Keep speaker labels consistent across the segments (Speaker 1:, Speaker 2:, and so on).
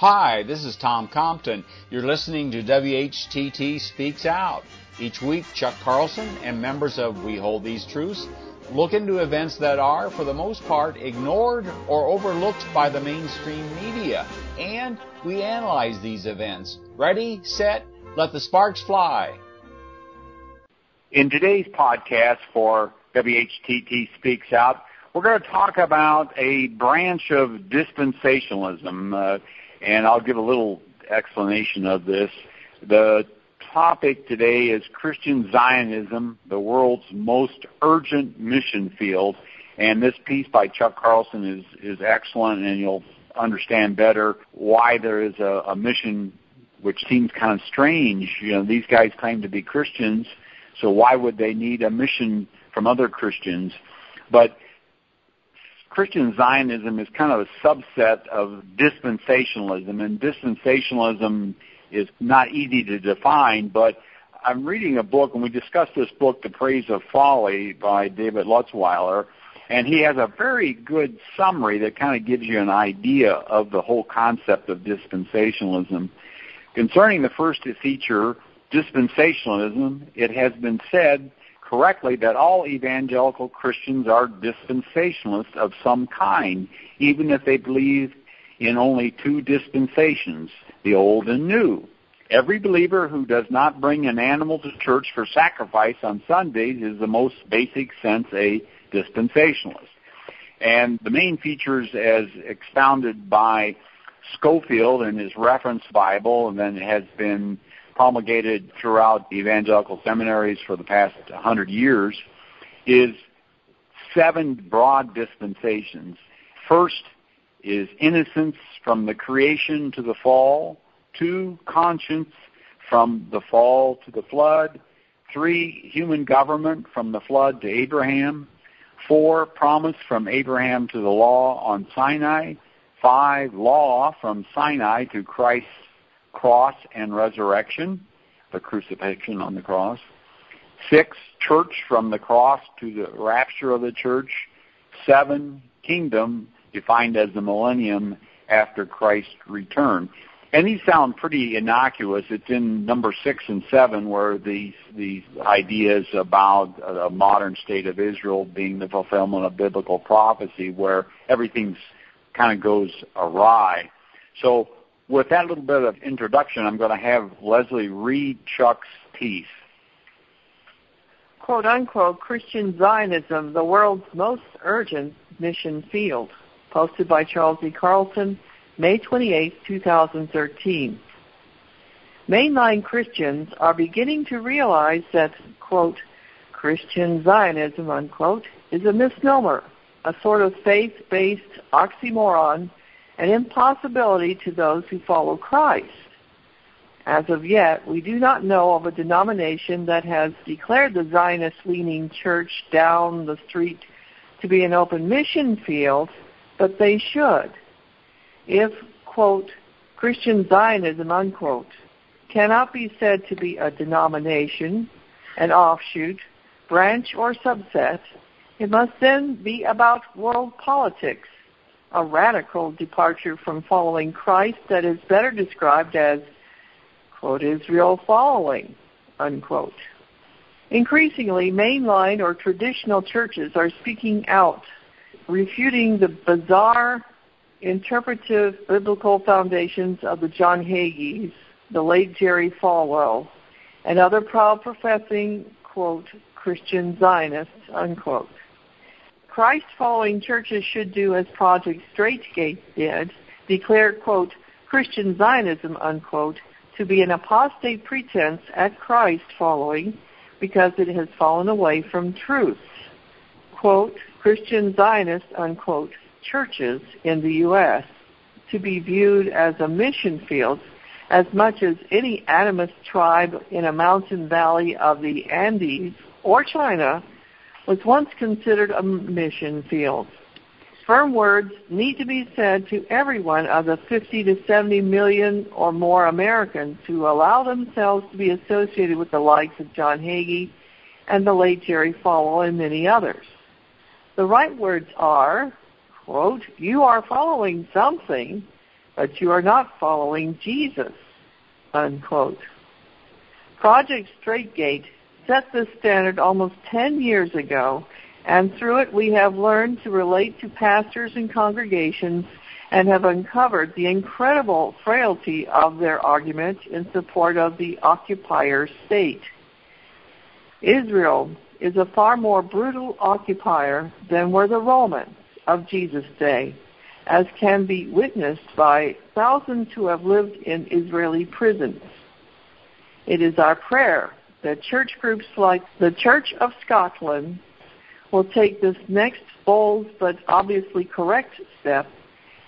Speaker 1: Hi, this is Tom Compton. You're listening to WHTT Speaks Out. Each week, Chuck Carlson and members of We Hold These Truths look into events that are, for the most part, ignored or overlooked by the mainstream media. And we analyze these events. Ready, set, let the sparks fly.
Speaker 2: In today's podcast for WHTT Speaks Out, we're going to talk about a branch of dispensationalism, uh, and I'll give a little explanation of this. The topic today is Christian Zionism, the world's most urgent mission field. And this piece by Chuck Carlson is, is excellent, and you'll understand better why there is a, a mission which seems kind of strange. You know, these guys claim to be Christians, so why would they need a mission from other Christians? But Christian Zionism is kind of a subset of dispensationalism, and dispensationalism is not easy to define, but I'm reading a book, and we discussed this book, The Praise of Folly, by David Lutzweiler, and he has a very good summary that kind of gives you an idea of the whole concept of dispensationalism. Concerning the first feature, dispensationalism, it has been said correctly that all evangelical Christians are dispensationalists of some kind, even if they believe in only two dispensations, the old and new. Every believer who does not bring an animal to church for sacrifice on Sundays is the most basic sense a dispensationalist. And the main features as expounded by Scofield in his reference Bible and then has been promulgated throughout evangelical seminaries for the past 100 years is seven broad dispensations. First is innocence from the creation to the fall, two, conscience from the fall to the flood, three, human government from the flood to Abraham, four, promise from Abraham to the law on Sinai, five, law from Sinai to Christ's cross and resurrection, the crucifixion on the cross, six, church from the cross to the rapture of the church, seven, kingdom defined as the millennium after Christ's return. And these sound pretty innocuous. It's in number six and seven where these these ideas about a modern state of Israel being the fulfillment of biblical prophecy, where everything's kind of goes awry. So, with that little bit of introduction, I'm going to have Leslie read Chuck's piece.
Speaker 3: "Quote unquote Christian Zionism, the world's most urgent mission field." posted by Charles E. Carlson, May 28, 2013. Mainline Christians are beginning to realize that, quote, Christian Zionism, unquote, is a misnomer, a sort of faith-based oxymoron, an impossibility to those who follow Christ. As of yet, we do not know of a denomination that has declared the Zionist-leaning church down the street to be an open mission field but they should. If, quote, Christian Zionism, unquote, cannot be said to be a denomination, an offshoot, branch, or subset, it must then be about world politics, a radical departure from following Christ that is better described as, quote, Israel following, unquote. Increasingly, mainline or traditional churches are speaking out refuting the bizarre interpretive biblical foundations of the John Hagees, the late Jerry Falwell, and other proud professing, quote, Christian Zionists, unquote. Christ following churches should do as Project Straightgate did, declare, quote, Christian Zionism, unquote, to be an apostate pretense at Christ following because it has fallen away from truth. Quote, Christian Zionist, unquote, churches in the U.S. to be viewed as a mission field as much as any animist tribe in a mountain valley of the Andes or China was once considered a mission field. Firm words need to be said to every one of the 50 to 70 million or more Americans who allow themselves to be associated with the likes of John Hagee and the late Jerry Falwell and many others. The right words are, quote, you are following something, but you are not following Jesus, unquote. Project Straightgate set this standard almost 10 years ago, and through it we have learned to relate to pastors and congregations and have uncovered the incredible frailty of their argument in support of the occupier state. Israel is a far more brutal occupier than were the Romans of Jesus' day, as can be witnessed by thousands who have lived in Israeli prisons. It is our prayer that church groups like the Church of Scotland will take this next bold but obviously correct step,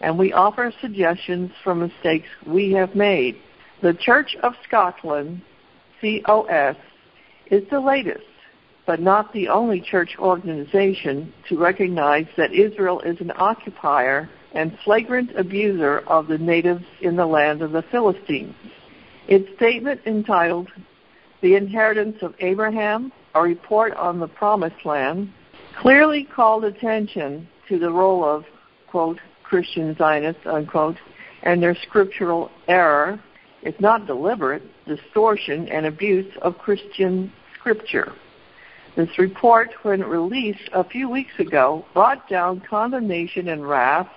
Speaker 3: and we offer suggestions for mistakes we have made. The Church of Scotland, COS, is the latest, but not the only church organization to recognize that Israel is an occupier and flagrant abuser of the natives in the land of the Philistines. Its statement entitled The Inheritance of Abraham, a report on the promised land, clearly called attention to the role of, quote, Christian Zionists, unquote, and their scriptural error, if not deliberate, distortion and abuse of Christian scripture. This report, when released a few weeks ago, brought down condemnation and wrath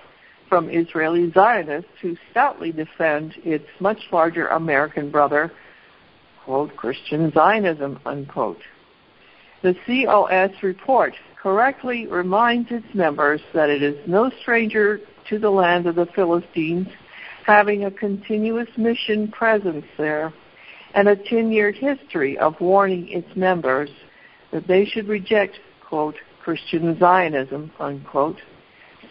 Speaker 3: from Israeli Zionists who stoutly defend its much larger American brother, quote, Christian Zionism, unquote. The COS report correctly reminds its members that it is no stranger to the land of the Philistines, having a continuous mission presence there and a 10-year history of warning its members that they should reject, quote, Christian Zionism, unquote,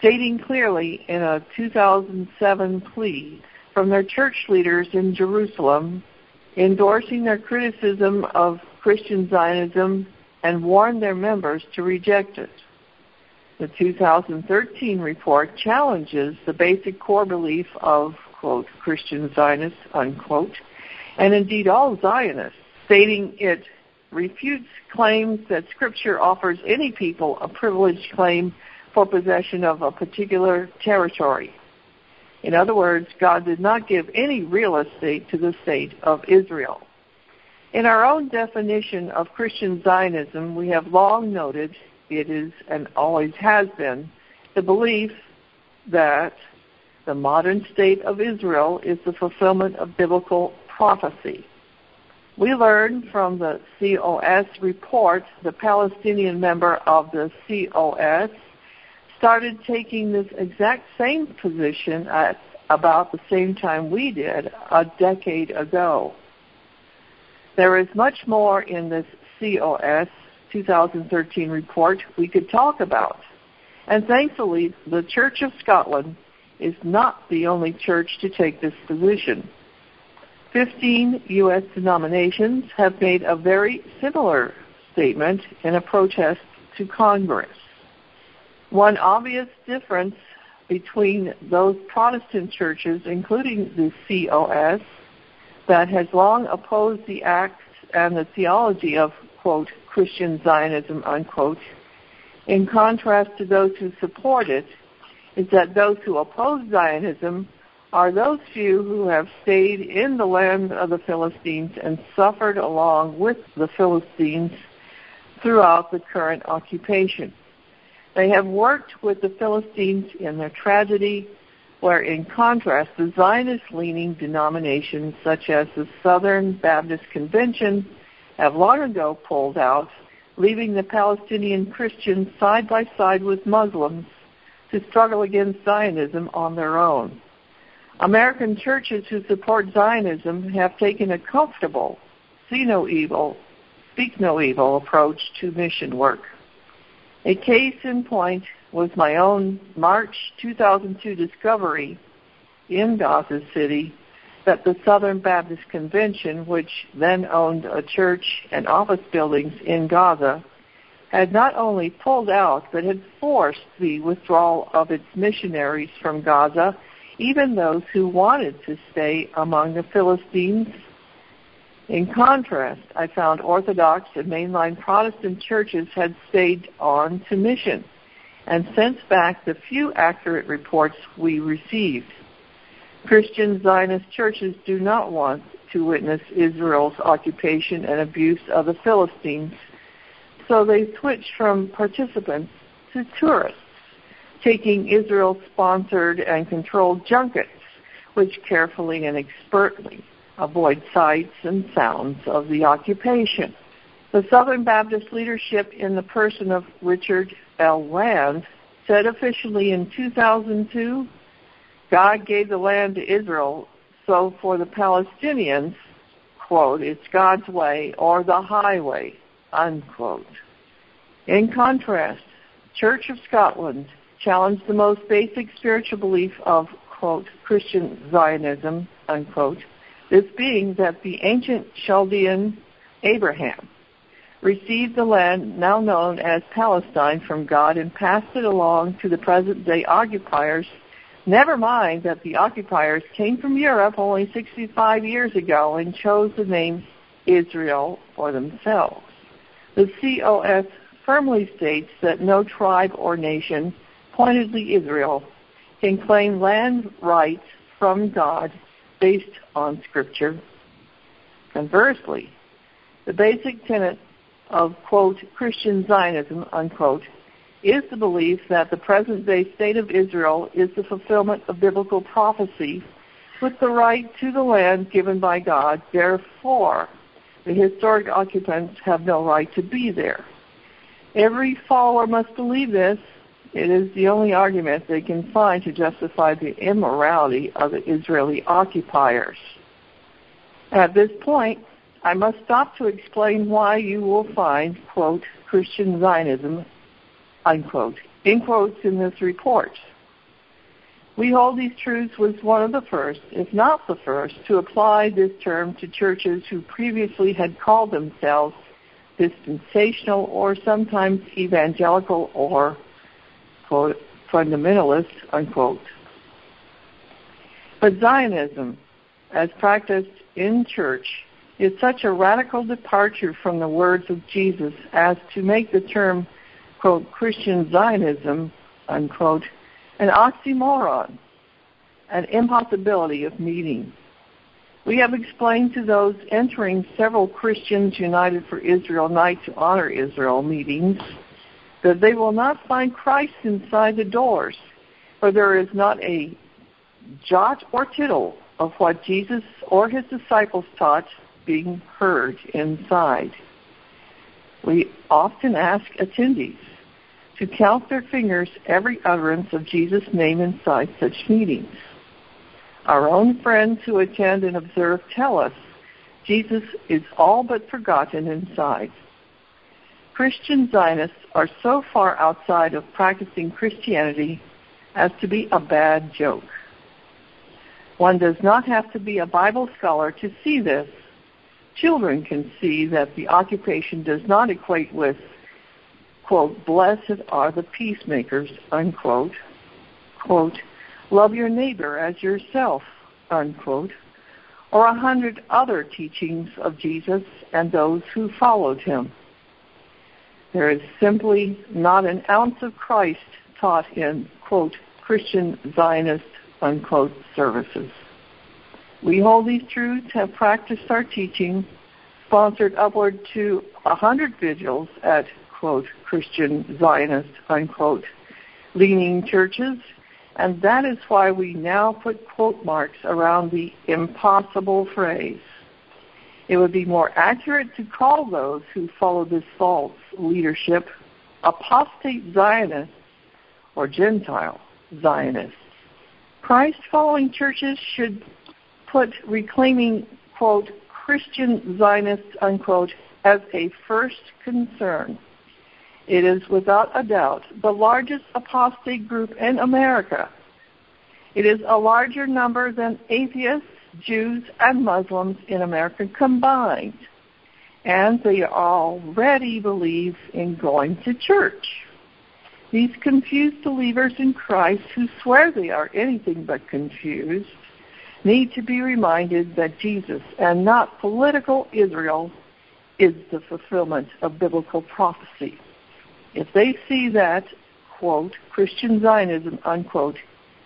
Speaker 3: stating clearly in a 2007 plea from their church leaders in Jerusalem, endorsing their criticism of Christian Zionism and warned their members to reject it. The 2013 report challenges the basic core belief of, quote, Christian Zionists, unquote, and indeed all Zionists, stating it refutes claims that Scripture offers any people a privileged claim for possession of a particular territory. In other words, God did not give any real estate to the state of Israel. In our own definition of Christian Zionism, we have long noted it is and always has been the belief that the modern state of Israel is the fulfillment of biblical prophecy. We learned from the COS report the Palestinian member of the COS started taking this exact same position at about the same time we did a decade ago. There is much more in this COS 2013 report we could talk about. And thankfully, the Church of Scotland is not the only church to take this position. Fifteen U.S. denominations have made a very similar statement in a protest to Congress. One obvious difference between those Protestant churches, including the COS, that has long opposed the acts and the theology of, quote, Christian Zionism, unquote, in contrast to those who support it, is that those who oppose Zionism are those few who have stayed in the land of the Philistines and suffered along with the Philistines throughout the current occupation. They have worked with the Philistines in their tragedy, where in contrast the Zionist-leaning denominations such as the Southern Baptist Convention have long ago pulled out, leaving the Palestinian Christians side by side with Muslims to struggle against Zionism on their own. American churches who support Zionism have taken a comfortable, see no evil, speak no evil approach to mission work. A case in point was my own March 2002 discovery in Gaza City that the Southern Baptist Convention, which then owned a church and office buildings in Gaza, had not only pulled out but had forced the withdrawal of its missionaries from Gaza even those who wanted to stay among the Philistines. In contrast, I found Orthodox and mainline Protestant churches had stayed on to mission and sent back the few accurate reports we received. Christian Zionist churches do not want to witness Israel's occupation and abuse of the Philistines, so they switched from participants to tourists, taking Israel sponsored and controlled junkets, which carefully and expertly avoid sights and sounds of the occupation. The Southern Baptist leadership, in the person of Richard L. Land, said officially in 2002 God gave the land to Israel, so for the Palestinians, quote, it's God's way or the highway, unquote. In contrast, Church of Scotland challenged the most basic spiritual belief of, quote, Christian Zionism, unquote, this being that the ancient Chaldean Abraham received the land now known as Palestine from God and passed it along to the present day occupiers. Never mind that the occupiers came from Europe only 65 years ago and chose the name Israel for themselves. The COS firmly states that no tribe or nation, pointedly Israel, can claim land rights from God based on Scripture. Conversely, the basic tenet of, quote, Christian Zionism, unquote, is the belief that the present day state of Israel is the fulfillment of biblical prophecy with the right to the land given by God. Therefore, the historic occupants have no right to be there. Every follower must believe this. It is the only argument they can find to justify the immorality of the Israeli occupiers. At this point, I must stop to explain why you will find, quote, Christian Zionism, unquote, in quotes in this report. We hold these truths was one of the first, if not the first, to apply this term to churches who previously had called themselves dispensational or sometimes evangelical or, quote, fundamentalist, unquote. But Zionism, as practiced in church, is such a radical departure from the words of Jesus as to make the term, quote, Christian Zionism, unquote, an oxymoron, an impossibility of meaning. We have explained to those entering several Christians United for Israel Night to Honor Israel meetings that they will not find Christ inside the doors, for there is not a jot or tittle of what Jesus or his disciples taught being heard inside. We often ask attendees to count their fingers every utterance of Jesus' name inside such meetings. Our own friends who attend and observe tell us Jesus is all but forgotten inside. Christian Zionists are so far outside of practicing Christianity as to be a bad joke. One does not have to be a Bible scholar to see this, children can see that the occupation does not equate with, quote, blessed are the peacemakers, unquote, quote, love your neighbor as yourself, unquote, or a hundred other teachings of Jesus and those who followed him. There is simply not an ounce of Christ taught in, quote, Christian Zionist, unquote, services. We hold these truths, have practiced our teaching, sponsored upward to a hundred vigils at, quote, Christian Zionist, unquote, leaning churches, and that is why we now put quote marks around the impossible phrase. It would be more accurate to call those who follow this false leadership apostate Zionists or Gentile Zionists. Christ following churches should put reclaiming, quote, Christian Zionists, unquote, as a first concern. It is without a doubt the largest apostate group in America. It is a larger number than atheists, Jews, and Muslims in America combined. And they already believe in going to church. These confused believers in Christ who swear they are anything but confused need to be reminded that Jesus and not political Israel is the fulfillment of biblical prophecy. If they see that, quote, Christian Zionism, unquote,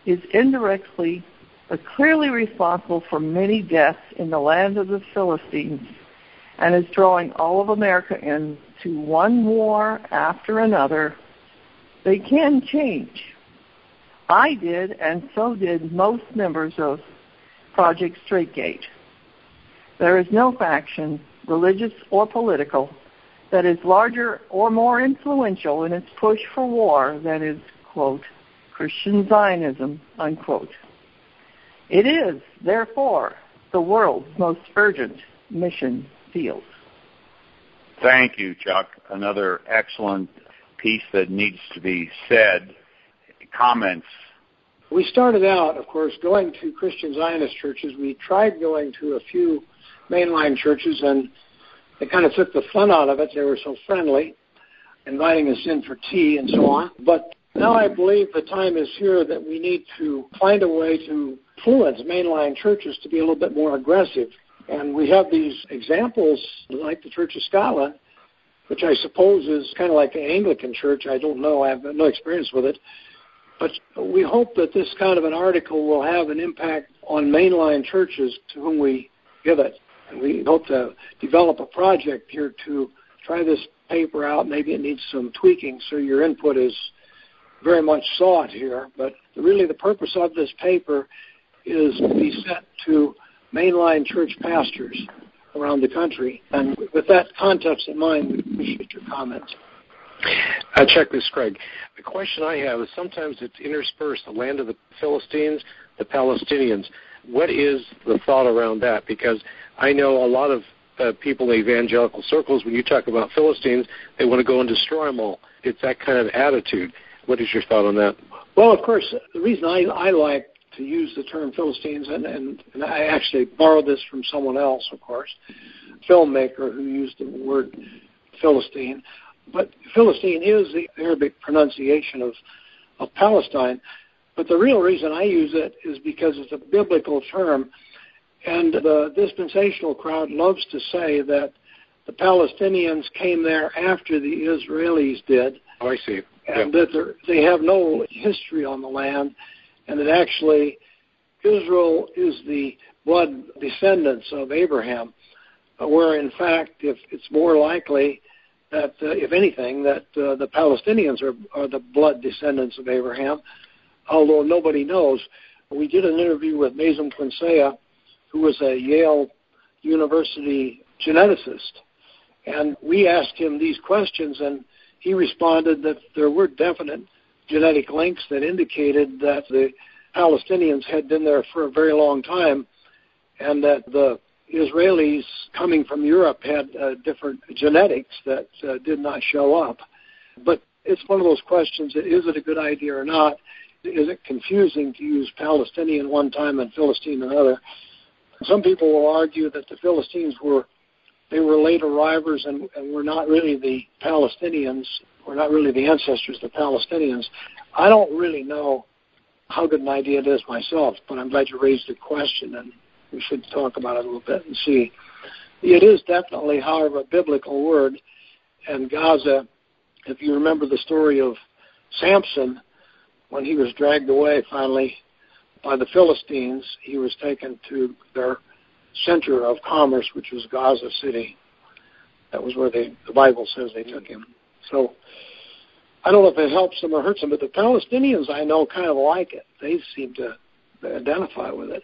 Speaker 3: is indirectly but clearly responsible for many deaths in the land of the Philistines and is drawing all of America into one war after another, they can change. I did, and so did most members of Project Straightgate. There is no faction, religious or political, that is larger or more influential in its push for war than is, quote, Christian Zionism, unquote. It is, therefore, the world's most urgent mission field.
Speaker 2: Thank you, Chuck. Another excellent piece that needs to be said. Comments?
Speaker 4: We started out, of course, going to Christian Zionist churches. We tried going to a few mainline churches, and they kind of took the fun out of it. They were so friendly, inviting us in for tea and so on. But now I believe the time is here that we need to find a way to influence mainline churches to be a little bit more aggressive. And we have these examples like the Church of Scotland, which I suppose is kind of like an Anglican church. I don't know. I have no experience with it. But we hope that this kind of an article will have an impact on mainline churches to whom we give it. And we hope to develop a project here to try this paper out. Maybe it needs some tweaking, so your input is very much sought here. But really, the purpose of this paper is to be sent to mainline church pastors around the country. And with that context in mind, we appreciate your comments.
Speaker 5: Uh, check this, Craig. The question I have is sometimes it's interspersed the land of the Philistines, the Palestinians. What is the thought around that? Because I know a lot of uh, people in evangelical circles, when you talk about Philistines, they want to go and destroy them all. It's that kind of attitude. What is your thought on that?
Speaker 4: Well, of course, the reason I, I like to use the term Philistines, and, and, and I actually borrowed this from someone else, of course, filmmaker who used the word Philistine. But Philistine is the Arabic pronunciation of, of Palestine. But the real reason I use it is because it's a biblical term. And the dispensational crowd loves to say that the Palestinians came there after the Israelis did.
Speaker 5: Oh, I see.
Speaker 4: And yep. that they have no history on the land and that actually Israel is the blood descendants of Abraham, uh, where in fact, if it's more likely that, uh, if anything, that uh, the Palestinians are, are the blood descendants of Abraham, although nobody knows. We did an interview with Mazin Qumsiyeh, who was a Yale University geneticist, and we asked him these questions, and he responded that there were definite genetic links that indicated that the Palestinians had been there for a very long time and that the Israelis coming from Europe had uh, different genetics that uh, did not show up. But it's one of those questions is it a good idea or not? Is it confusing to use Palestinian one time and Philistine another? Some people will argue that the Philistines were they were late arrivals and, and were not really the Palestinians, were not really the ancestors of the Palestinians. I don't really know how good an idea it is myself, but I'm glad you raised the question, and we should talk about it a little bit and see. It is definitely, however, a biblical word, and Gaza, if you remember the story of Samson, when he was dragged away finally by the Philistines, he was taken to their center of commerce, which was Gaza City. That was where they, the Bible says they took him. So I don't know if it helps them or hurts them, but the Palestinians I know kind of like it. They seem to identify with it.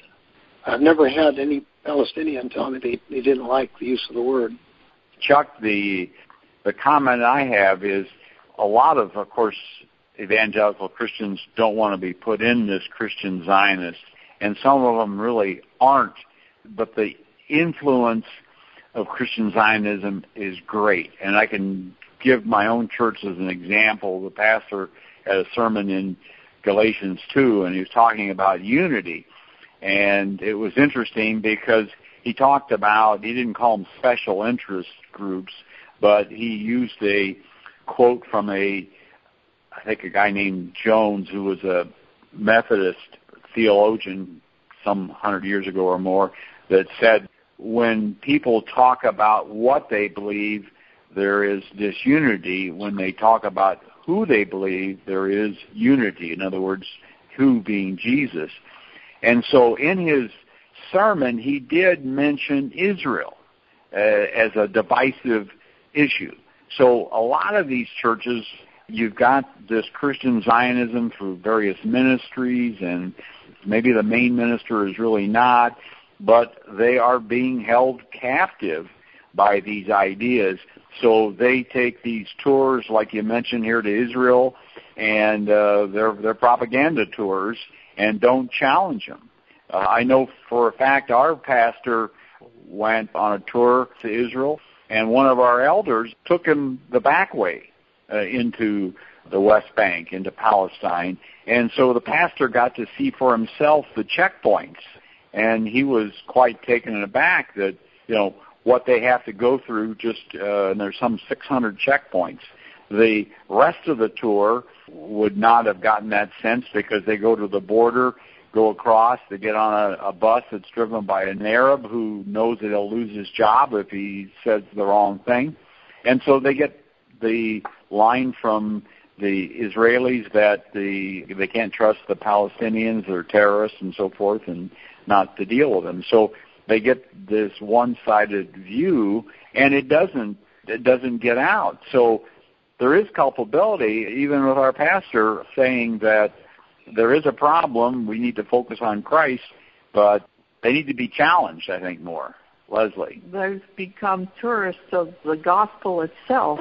Speaker 4: I've never had any Palestinian tell me they, they didn't like the use of the word.
Speaker 2: Chuck, the the comment I have is a lot of, of course, evangelical Christians don't want to be put in this Christian Zionist, and some of them really aren't but the influence of Christian Zionism is great. And I can give my own church as an example. The pastor had a sermon in Galatians 2, and he was talking about unity. And it was interesting because he talked about, he didn't call them special interest groups, but he used a quote from a, I think a guy named Jones who was a Methodist theologian some hundred years ago or more, that said when people talk about what they believe, there is disunity. When they talk about who they believe, there is unity. In other words, who being Jesus. And so in his sermon, he did mention Israel uh, as a divisive issue. So a lot of these churches, you've got this Christian Zionism through various ministries, and maybe the main minister is really not, but they are being held captive by these ideas. So they take these tours, like you mentioned here, to Israel, and uh, they're, they're propaganda tours, and don't challenge them. Uh, I know for a fact our pastor went on a tour to Israel, and one of our elders took him the back way uh, into the West Bank, into Palestine. And so the pastor got to see for himself the checkpoints, and he was quite taken aback that, you know, what they have to go through just, uh, and there's some 600 checkpoints. The rest of the tour would not have gotten that sense because they go to the border go across. They get on a, a bus that's driven by an Arab who knows that he'll lose his job if he says the wrong thing. And so they get the line from the Israelis that the they can't trust the Palestinians, they're terrorists and so forth, and not to deal with them. So they get this one-sided view, and it doesn't it doesn't get out. So there is culpability, even with our pastor saying that there is a problem. We need to focus on Christ, but they need to be challenged, I think, more. Leslie.
Speaker 3: They've become tourists of the gospel itself.